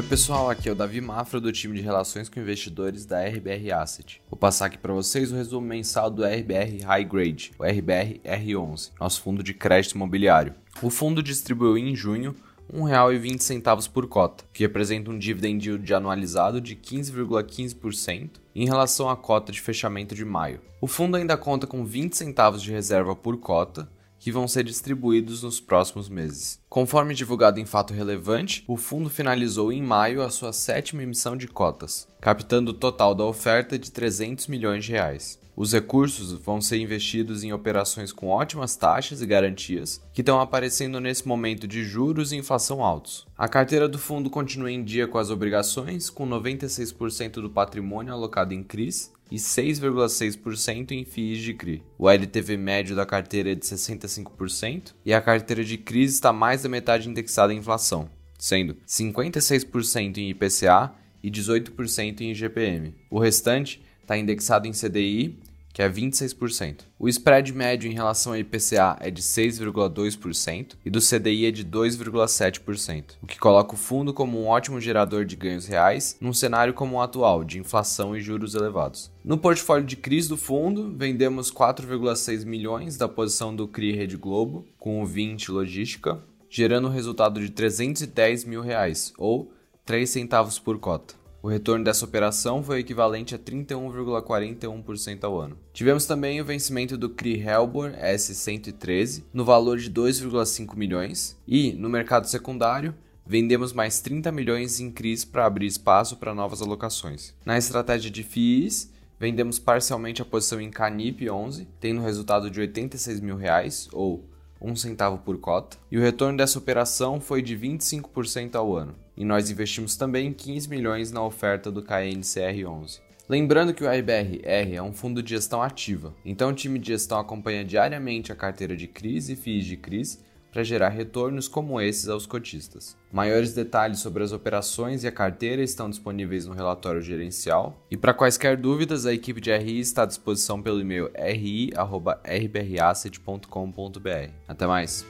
pessoal, aqui é o Davi Mafra do time de Relações com Investidores da RBR Asset. Vou passar aqui para vocês o resumo mensal do RBR High Grade, o RBR R11, nosso fundo de crédito imobiliário. O fundo distribuiu em junho R$ 1,20 por cota, que representa um dividend yield anualizado de 15,15% em relação à cota de fechamento de maio. O fundo ainda conta com 20 centavos de reserva por cota, que vão ser distribuídos nos próximos meses. Conforme divulgado em fato relevante, o fundo finalizou em maio a sua sétima emissão de cotas, captando o total da oferta de 300 milhões de reais. Os recursos vão ser investidos em operações com ótimas taxas e garantias, que estão aparecendo nesse momento de juros e inflação altos. A carteira do fundo continua em dia com as obrigações, com 96% do patrimônio alocado em CRIs e 6,6% em FIIs de CRI. O LTV médio da carteira é de 65% e a carteira de CRIs está mais da metade indexada em inflação, sendo 56% em IPCA e 18% em IGPM. O restante está indexado em CDI que é 26%. O spread médio em relação ao IPCA é de 6,2% e do CDI é de 2,7%, o que coloca o fundo como um ótimo gerador de ganhos reais num cenário como o atual, de inflação e juros elevados. No portfólio de CRIs do fundo, vendemos 4,6 milhões da posição do CRI Rede Globo, com o 20 Logística, gerando um resultado de 310 mil reais, ou 3 centavos por cota. O retorno dessa operação foi equivalente a 31,41% ao ano. Tivemos também o vencimento do CRI Helbor S113 no valor de 2,5 milhões e, no mercado secundário, vendemos mais 30 milhões em CRIs para abrir espaço para novas alocações. Na estratégia de FIIs, vendemos parcialmente a posição em Canip 11, tendo resultado de 86 mil reais, ou 1 centavo por cota, e o retorno dessa operação foi de 25% ao ano. E nós investimos também 15 milhões na oferta do KNCR11. Lembrando que o RBRR é um fundo de gestão ativa, então o time de gestão acompanha diariamente a carteira de CRIs e FIIs de CRIs para gerar retornos como esses aos cotistas. Maiores detalhes sobre as operações e a carteira estão disponíveis no relatório gerencial. E para quaisquer dúvidas, a equipe de RI está à disposição pelo e-mail ri@rbrasset.com.br. Até mais.